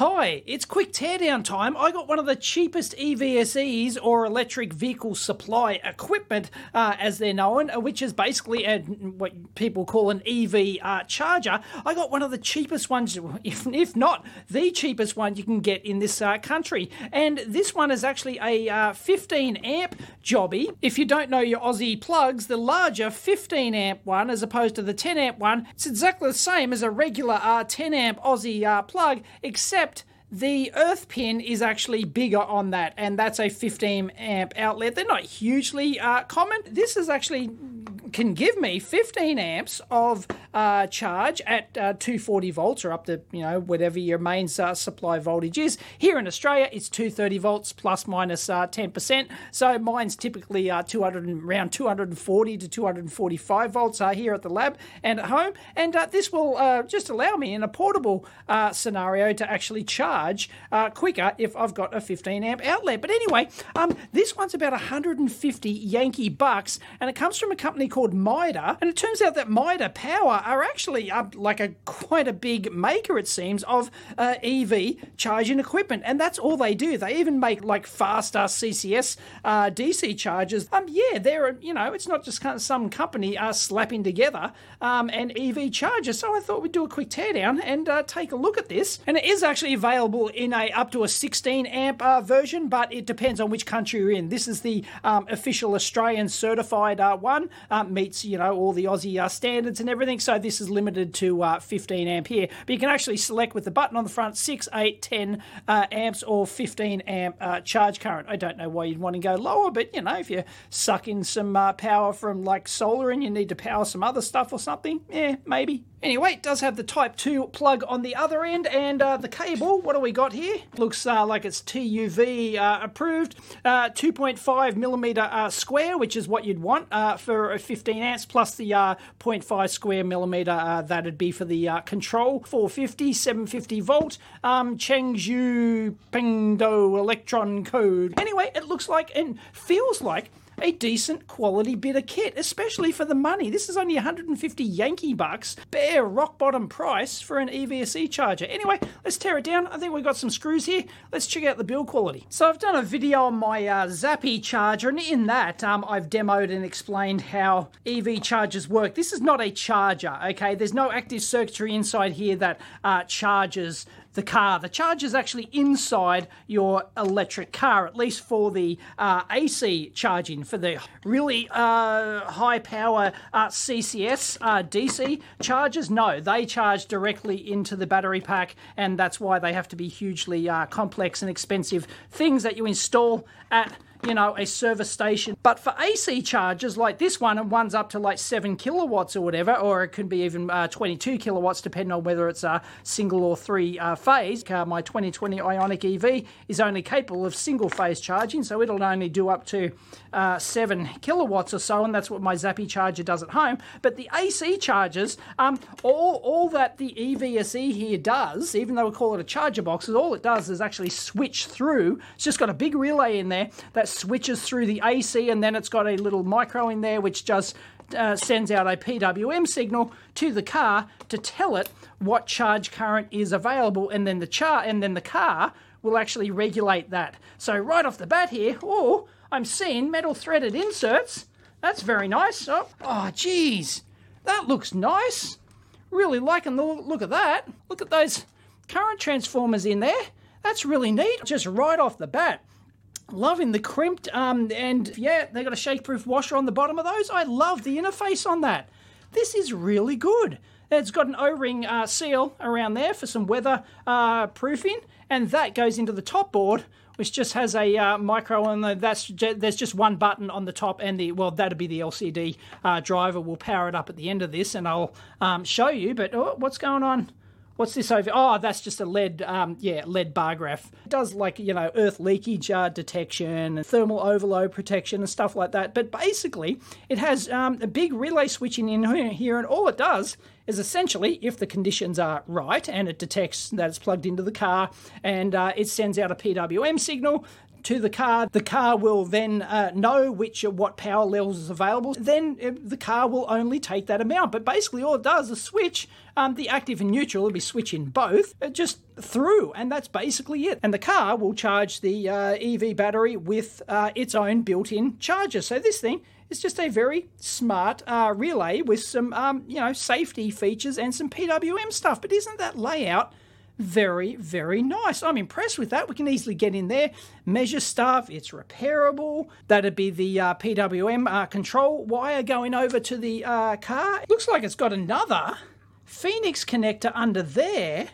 Hi, it's quick teardown time. I got one of the cheapest EVSEs or electric vehicle supply equipment, uh, as they're known, uh, which is basically a, what people call an EV uh, charger. I got one of the cheapest ones, if, if not the cheapest one you can get in this uh, country. And this one is actually a uh, 15 amp jobby. If you don't know your Aussie plugs, the larger 15 amp one as opposed to the 10 amp one, it's exactly the same as a regular uh, 10 amp Aussie plug, except the earth pin is actually bigger on that, and that's a 15 amp outlet. They're not hugely uh, common. This is actually can give me 15 amps of uh, charge at uh, 240 volts or up to you know whatever your main uh, supply voltage is. Here in Australia, it's 230 volts plus minus 10%. Uh, so mine's typically uh, 200 around 240 to 245 volts uh, here at the lab and at home, and this will just allow me in a portable scenario to actually charge quicker if I've got a 15 amp outlet. But anyway, um, this one's about 150 Yankee bucks, and it comes from a company called MITA, and it turns out that MITA Power are actually uh, like a quite a big maker, it seems, of uh, EV charging equipment, and that's all they do. They even make like faster CCS uh, DC chargers. Um, yeah, they're you know, it's not just kind of some company uh, slapping together um, an EV charger. So I thought we'd do a quick teardown and uh, take a look at this, and it is actually available in a up to a 16 amp uh, version, but it depends on which country you're in. This is the um, official Australian certified uh, one. Um, meets you know all the Aussie uh, standards and everything. So this is limited to uh, 15 ampere, but you can actually select with the button on the front 6, 8, 10 uh, amps or 15 amp uh, charge current. I don't know why you'd want to go lower, but you know if you suck in some uh, power from like solar and you need to power some other stuff or something, yeah, maybe. Anyway, it does have the Type 2 plug on the other end and uh, the cable. What do we got here? Looks uh, like it's TUV uh, approved. Uh, 2.5 millimeter uh, square, which is what you'd want uh, for a 15 amps, plus the 0.5 square millimeter that'd be for the control. 450, 750 volt. Um, Chengzhou Pengdo electron code. Anyway, it looks like and feels like a decent quality bit of kit, especially for the money. This is only 150 Yankee bucks, bare rock bottom price for an EVSE charger. Anyway, let's tear it down. I think we've got some screws here. Let's check out the build quality. So I've done a video on my uh, Zappi charger, and in that, um, I've demoed and explained how EV chargers work. This is not a charger, okay? There's no active circuitry inside here that uh, charges the car. The charge is actually inside your electric car, at least for the uh, AC charging. For the really uh, high power uh, CCS uh, DC chargers, no, they charge directly into the battery pack, and that's why they have to be hugely uh, complex and expensive things that you install at you know, a service station. But for AC chargers like this one, and one's up to like 7 kilowatts or whatever, or it could be even uh, 22 kilowatts depending on whether it's a single or three uh, phase. Uh, my 2020 Ioniq EV is only capable of single phase charging, so it'll only do up to uh, 7 kilowatts or so, and that's what my Zappi charger does at home. But the AC chargers, um, all, all that the EVSE here does, even though we call it a charger box, is all it does is actually switch through. It's just got a big relay in there that switches through the AC, and then it's got a little micro in there which just uh, sends out a PWM signal to the car to tell it what charge current is available, and then the char and then the car will actually regulate that. So right off the bat here, oh, I'm seeing metal threaded inserts. That's very nice. Oh, oh geez, that looks nice. Really liking the look of that. Look at those current transformers in there. That's really neat. Just right off the bat. Loving the crimped, um, and yeah, they got a shake-proof washer on the bottom of those. I love the interface on that. This is really good. It's got an O-ring uh, seal around there for some weather uh, proofing, and that goes into the top board, which just has a uh, micro on the. That's there's just one button on the top, and the well, that'd be the LCD uh, driver. will power it up at the end of this, and I'll um, show you. But oh, what's going on? What's this over? Oh, that's just a lead, um, yeah, lead bar graph. It does like, you know, earth leakage uh, detection and thermal overload protection and stuff like that. But basically, it has um, a big relay switching in here, and all it does is essentially, if the conditions are right and it detects that it's plugged into the car and uh, it sends out a PWM signal, to the car. The car will then uh, know which what power levels is available. Then uh, the car will only take that amount. But basically, all it does is switch um, the active and neutral. It'll be switching both uh, just through, and that's basically it. And the car will charge the uh, EV battery with uh, its own built-in charger. So this thing is just a very smart uh, relay with some um, you know safety features and some PWM stuff. But isn't that layout? Very, very nice. I'm impressed with that. We can easily get in there, measure stuff. It's repairable. That'd be the uh, PWM uh, control wire going over to the uh, car. looks like it's got another Phoenix connector under there,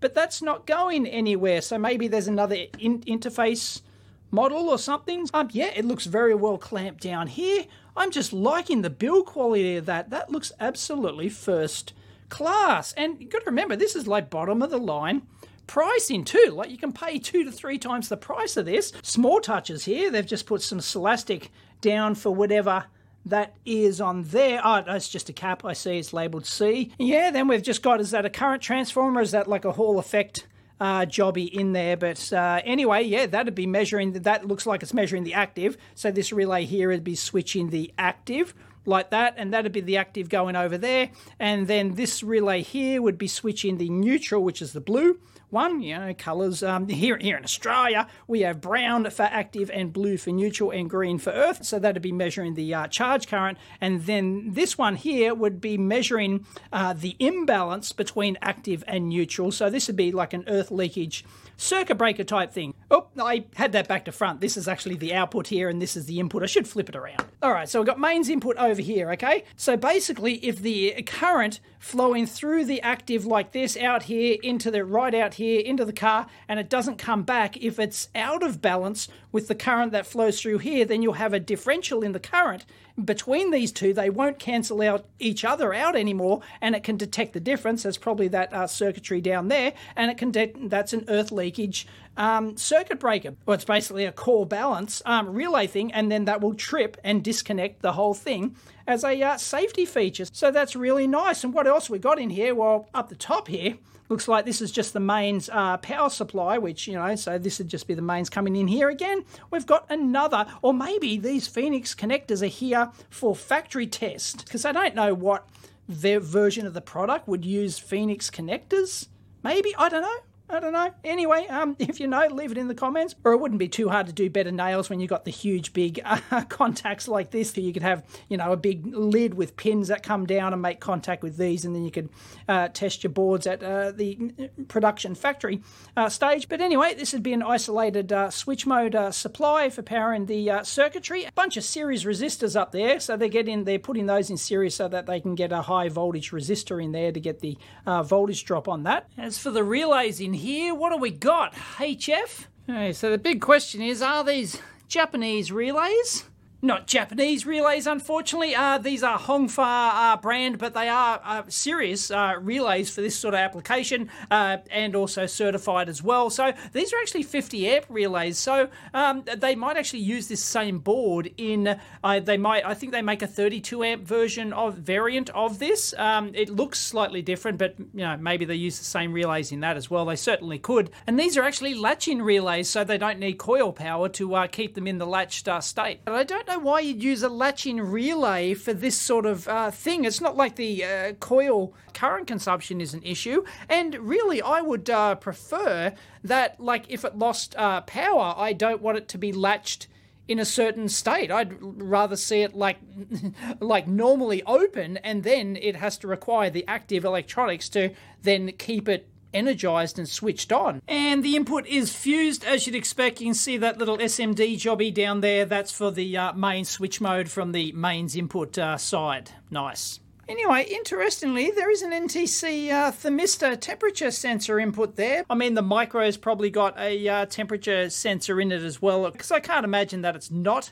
but that's not going anywhere. So maybe there's another in- interface model or something. Um, yeah, it looks very well clamped down here. I'm just liking the build quality of that. That looks absolutely first class. And you've got to remember, this is like bottom of the line pricing too. Like you can pay two to three times the price of this. Small touches here. They've just put some Silastic down for whatever that is on there. Oh, it's just a cap. I see it's labeled C. Yeah, then we've just got, is that a current transformer? Is that like a Hall effect uh, jobby in there? But uh, anyway, yeah, that'd be measuring, that looks like it's measuring the active. So this relay here would be switching the active like that, and that'd be the active going over there. And then this relay here would be switching the neutral, which is the blue one, you know, colours. Um, here, here in Australia, we have brown for active and blue for neutral and green for earth. So that'd be measuring the uh, charge current. And then this one here would be measuring uh, the imbalance between active and neutral. So this would be like an earth leakage circuit breaker type thing. Oh, I had that back to front. This is actually the output here and this is the input. I should flip it around. All right, so we've got mains input over here, okay? So basically, if the current flowing through the active like this out here into the right out here into the car and it doesn't come back, if it's out of balance with the current that flows through here, then you'll have a differential in the current between these two, they won't cancel out each other out anymore, and it can detect the difference. There's probably that uh, circuitry down there, and it can de- that's an earth leakage um, circuit breaker. Well, it's basically a core balance um, relay thing, and then that will trip and disconnect the whole thing as a uh, safety feature. So that's really nice. And what else we got in here? Well, up the top here, looks like this is just the mains uh, power supply, which, you know, so this would just be the mains coming in here again. We've got another, or maybe these Phoenix connectors are here for factory test, because I don't know what their version of the product would use Phoenix connectors. Maybe, I don't know. I don't know. Anyway, um, if you know, leave it in the comments. Or it wouldn't be too hard to do bed of nails when you got the huge big uh, contacts like this. So you could have, you know, a big lid with pins that come down and make contact with these, and then you could uh, test your boards at uh, the production factory uh, stage. But anyway, this would be an isolated uh, switch mode uh, supply for powering the circuitry. A bunch of series resistors up there, so they're getting They're putting those in series so that they can get a high voltage resistor in there to get the voltage drop on that. As for the relays in here. What do we got? HF? Okay, so the big question is are these Japanese relays? Not Japanese relays, unfortunately. Uh, these are Hongfa uh, brand, but they are uh, serious uh, relays for this sort of application uh, and also certified as well. So these are actually 50 amp relays. So um, they might actually use this same board in. Uh, they might. I think they make a 32 amp version of variant of this. Um, it looks slightly different, but you know maybe they use the same relays in that as well. They certainly could. And these are actually latch-in relays, so they don't need coil power to keep them in the latched state. But I don't know why you'd use a latch-in relay for this sort of uh, thing. It's not like the uh, coil current consumption is an issue. And really, I would uh, prefer that, like, if it lost uh, power, I don't want it to be latched in a certain state. I'd rather see it like like normally open and then it has to require the active electronics to then keep it energized and switched on. And the input is fused as you'd expect. You can see that little SMD jobby down there. That's for the uh, main switch mode from the mains input uh, side. Nice. Anyway, interestingly, there is an NTC uh, thermistor temperature sensor input there. I mean, the micro's probably got a uh, temperature sensor in it as well, because I can't imagine that it's not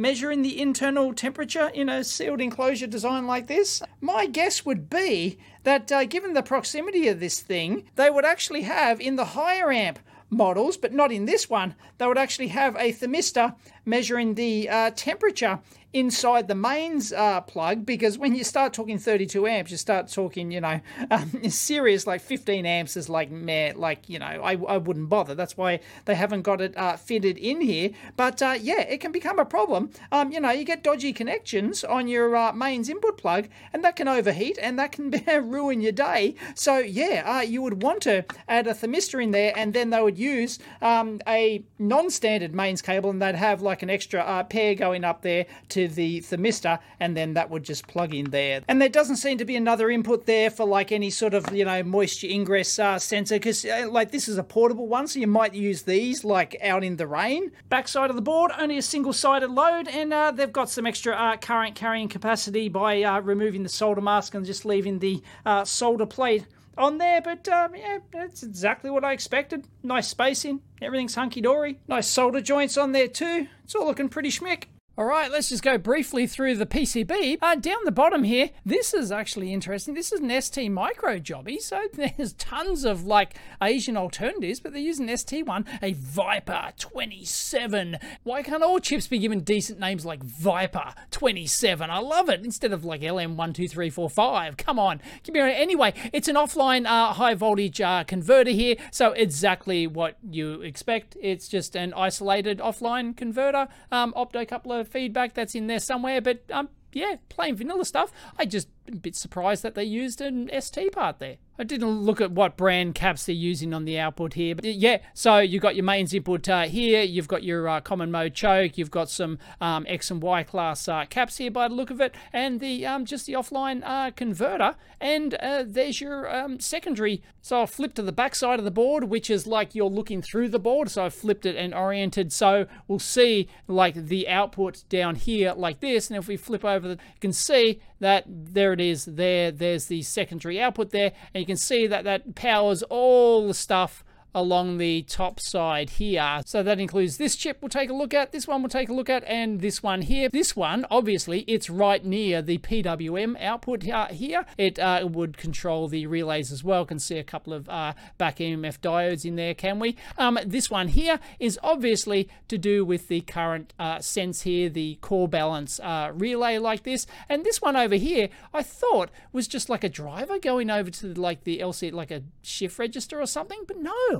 measuring the internal temperature in a sealed enclosure design like this? My guess would be that uh, given the proximity of this thing, they would actually have in the higher amp models, but not in this one, they would actually have a thermistor measuring the uh, temperature inside the mains uh, plug because when you start talking 32 amps, you start talking, you know, um, serious like 15 amps is like meh, like you know, I, I wouldn't bother. That's why they haven't got it uh, fitted in here. But uh, yeah, it can become a problem. Um, you know, you get dodgy connections on your uh, mains input plug, and that can overheat and that can ruin your day. So yeah, uh, you would want to add a thermistor in there, and then they would use um, a non-standard mains cable, and they'd have like an extra uh, pair going up there to the thermistor, and then that would just plug in there. And there doesn't seem to be another input there for like any sort of you know moisture ingress uh, sensor because uh, like this is a portable one, so you might use these like out in the rain. Backside of the board, only a single-sided load, and uh, they've got some extra uh, current carrying capacity by uh, removing the solder mask and just leaving the solder plate on there, but um, yeah, that's exactly what I expected. Nice spacing, everything's hunky dory. Nice solder joints on there too. It's all looking pretty schmick. All right, let's just go briefly through the PCB. Uh, down the bottom here, this is actually interesting. This is an ST micro jobby, so there's tons of like Asian alternatives, but they're using ST one, a Viper 27. Why can't all chips be given decent names like Viper 27? I love it instead of like LM12345. Come on, give me anyway. It's an offline uh, high voltage uh, converter here, so exactly what you expect. It's just an isolated offline converter, um, optocoupler feedback that's in there somewhere, but um, yeah, plain vanilla stuff. I just a bit surprised that they used an ST part there. I didn't look at what brand caps they're using on the output here, but yeah, so you've got your mains input uh, here, you've got your uh, common mode choke, you've got some um, X and Y class uh, caps here by the look of it, and the um, just the offline uh, converter, and uh, there's your um, secondary. So I'll flip to the back side of the board, which is like you're looking through the board, so I've flipped it and oriented, so we'll see like the output down here like this, and if we flip over, the, you can see that there it is there there's the secondary output there and you can see that that powers all the stuff along the top side here. So that includes this chip we'll take a look at, this one we'll take a look at, and this one here. This one, obviously, it's right near the PWM output uh, here. It uh, would control the relays as well. Can see a couple of uh, back EMF diodes in there, can we? Um, this one here is obviously to do with the current uh, sense here, the core balance uh, relay like this. And this one over here, I thought was just like a driver going over to like the LC, like a shift register or something, but no,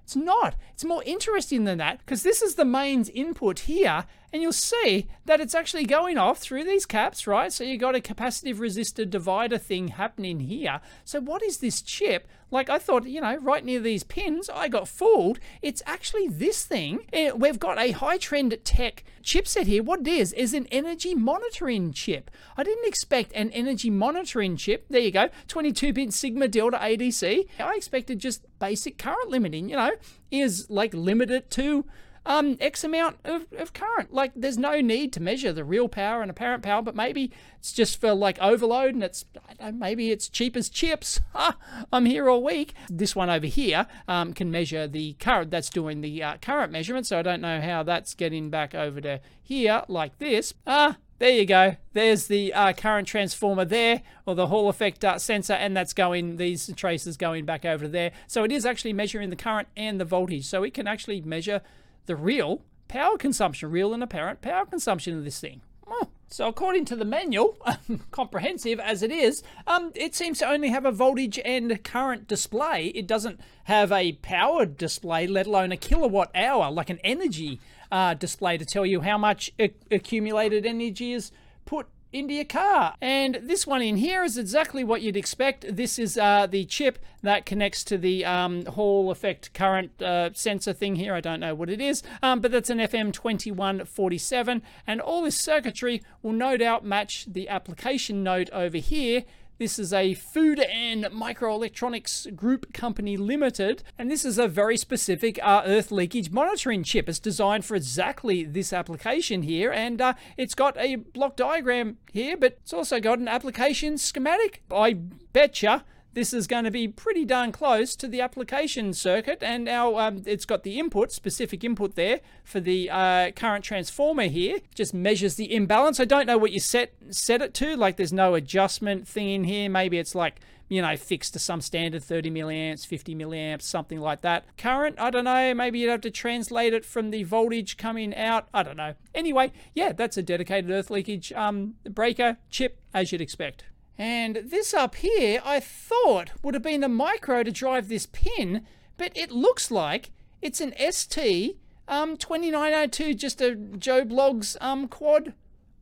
it's not. It's more interesting than that because this is the mains input here and you'll see that it's actually going off through these caps, right? So you got a capacitive resistor divider thing happening here. So what is this chip? Like I thought, you know, right near these pins, I got fooled. It's actually this thing. Eh, we've got a HiTrendtech chipset here. What it is, is an energy monitoring chip. I didn't expect an energy monitoring chip. There you go, 22-bit Sigma Delta ADC. I expected just basic current limiting, you know, is like limited to um, X amount of, of current. Like, there's no need to measure the real power and apparent power, but maybe it's just for like overload and it's, maybe it's cheap as chips. I'm here all week. This one over here um, can measure the current. That's doing the uh, current measurement, so I don't know how that's getting back over to here like this. Ah, there you go. There's the uh, current transformer there, or the Hall effect uh, sensor, and that's going, these traces going back over there. So it is actually measuring the current and the voltage. So it can actually measure the real power consumption, real and apparent power consumption of this thing. Oh. So according to the manual, comprehensive as it is, um, it seems to only have a voltage and current display. It doesn't have a power display, let alone a kilowatt hour, like an energy uh, display to tell you how much accumulated energy is put into your car. And this one in here is exactly what you'd expect. This is uh, the chip that connects to the um, Hall effect current uh, sensor thing here. I don't know what it is, um, but that's an FM2147. And all this circuitry will no doubt match the application note over here this is a Fudan Microelectronics Group Company Limited, and this is a very specific uh, earth leakage monitoring chip. It's designed for exactly this application here, and uh, it's got a block diagram here, but it's also got an application schematic. I betcha this is going to be pretty darn close to the application circuit and our um, it's got the input specific input there for the uh, current transformer here. Just measures the imbalance. I don't know what you set set it to like there's no adjustment thing in here. Maybe it's like you know fixed to some standard 30 milliamps 50 milliamps something like that. Current i don't know. Maybe you'd have to translate it from the voltage coming out. I don't know. Anyway yeah that's a dedicated earth leakage um, breaker chip as you'd expect and this up here, I thought would have been a micro to drive this pin, but it looks like it's an ST um, 2902, just a Joe Bloggs um, quad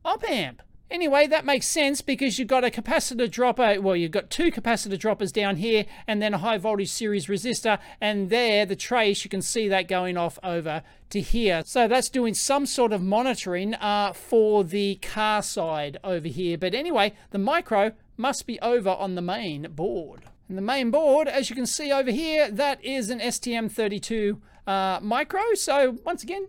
op amp. Anyway, that makes sense because you've got a capacitor dropper. Well, you've got two capacitor droppers down here and then a high voltage series resistor. And there, the trace, you can see that going off over to here. So that's doing some sort of monitoring uh, for the car side over here. But anyway, the micro must be over on the main board. And the main board, as you can see over here, that is an STM32 uh, micro. So once again,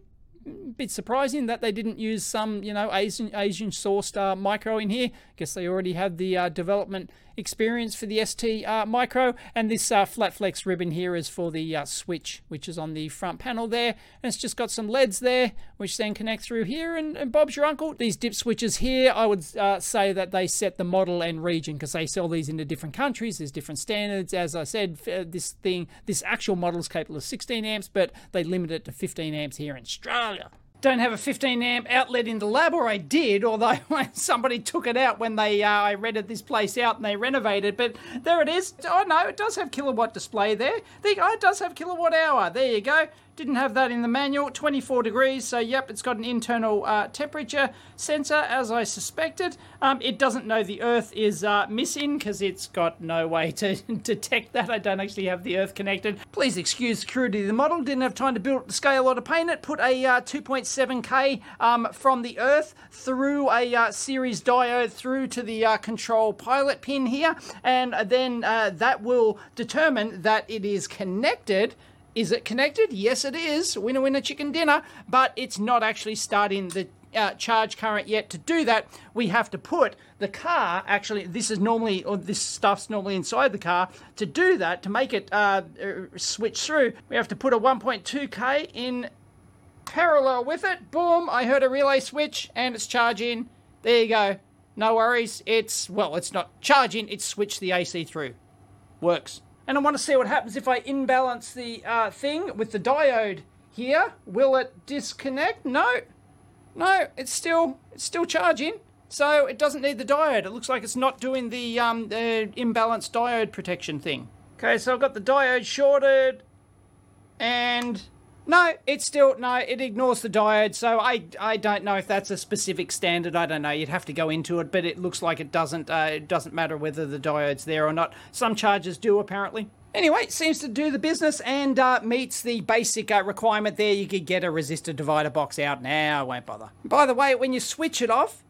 bit surprising that they didn't use some, you know, Asian Asian sourced uh, micro in here. I Guess they already had the uh, development experience for the ST uh, micro. And this uh, flat flex ribbon here is for the uh, switch, which is on the front panel there. And it's just got some LEDs there, which then connect through here. And, and Bob's your uncle. These dip switches here, I would uh, say that they set the model and region because they sell these into different countries. There's different standards. As I said, this thing, this actual model is capable of 16 amps, but they limit it to 15 amps here in Australia don't have a 15 amp outlet in the lab, or I did, although somebody took it out when they uh, I rented this place out and they renovated. But there it is. Oh no, it does have kilowatt display there. There it does have kilowatt hour. There you go. Didn't have that in the manual. 24 degrees, so yep, it's got an internal uh, temperature sensor, as I suspected. Um, it doesn't know the Earth is uh, missing because it's got no way to detect that. I don't actually have the Earth connected. Please excuse the crudity of the model. Didn't have time to build the scale or to paint it. Put a uh, 2.7k um, from the Earth through a uh, series diode through to the uh, control pilot pin here, and then uh, that will determine that it is connected is it connected? Yes, it is. Winner, winner, chicken dinner. But it's not actually starting the uh, charge current yet. To do that, we have to put the car, actually, this is normally, or this stuff's normally inside the car. To do that, to make it uh, uh switch through, we have to put a 1.2K in parallel with it. Boom, I heard a relay switch and it's charging. There you go. No worries. It's, well, it's not charging, it's switched the AC through. Works. And I want to see what happens if I imbalance the uh, thing with the diode here. Will it disconnect? No. No, it's still it's still charging. So it doesn't need the diode. It looks like it's not doing the, um, the imbalanced diode protection thing. Okay, so I've got the diode shorted and no, it's still no. It ignores the diode, so I I don't know if that's a specific standard. I don't know. You'd have to go into it, but it looks like it doesn't. Uh, it doesn't matter whether the diode's there or not. Some chargers do apparently. Anyway, it seems to do the business and uh, meets the basic uh, requirement there. You could get a resistor divider box out now. I won't bother. By the way, when you switch it off,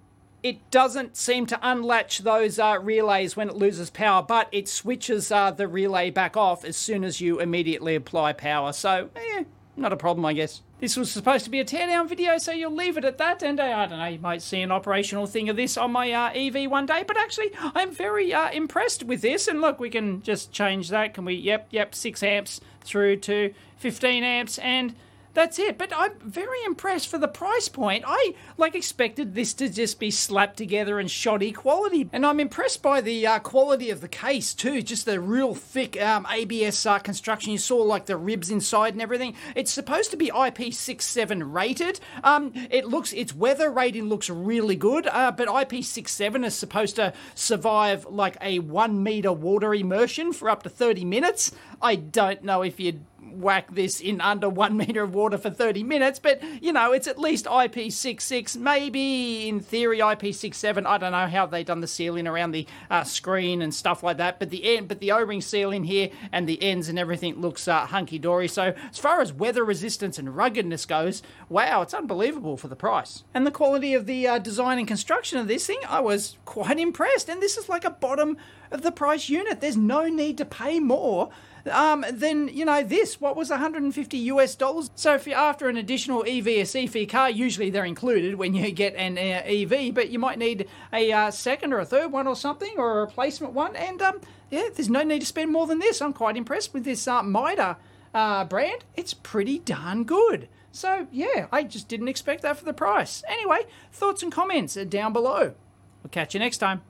it doesn't seem to unlatch those uh, relays when it loses power, but it switches uh, the relay back off as soon as you immediately apply power. So, eh, not a problem, I guess. This was supposed to be a teardown video, so you'll leave it at that. And uh, I don't know, you might see an operational thing of this on my uh, EV one day. But actually, I'm very uh, impressed with this. And look, we can just change that. Can we? Yep, yep, 6 amps through to 15 amps. And that's it. But I'm very impressed for the price point. I like expected this to just be slapped together and shoddy quality, and I'm impressed by the uh, quality of the case too. Just the real thick um, ABS uh, construction. You saw like the ribs inside and everything. It's supposed to be IP67 rated. Um, it looks its weather rating looks really good, uh, but IP67 is supposed to survive like a one meter water immersion for up to 30 minutes. I don't know if you'd whack this in under one meter of water for 30 minutes, but you know, it's at least IP66, maybe in theory IP67. I don't know how they've done the sealing around the uh, screen and stuff like that, but the end, but the O-ring seal in here and the ends and everything looks uh, hunky dory. So as far as weather resistance and ruggedness goes, wow, it's unbelievable for the price and the quality of the uh, design and construction of this thing. I was quite impressed, and this is like a bottom of the price unit. There's no need to pay more um, then you know this. What was 150 US dollars? So if you're after an additional EVSE for your car, usually they're included when you get an uh, EV, but you might need a uh, second or a third one or something, or a replacement one. And um, yeah, there's no need to spend more than this. I'm quite impressed with this uh, Mitre uh, brand. It's pretty darn good. So yeah, I just didn't expect that for the price. Anyway, thoughts and comments are down below. We'll catch you next time.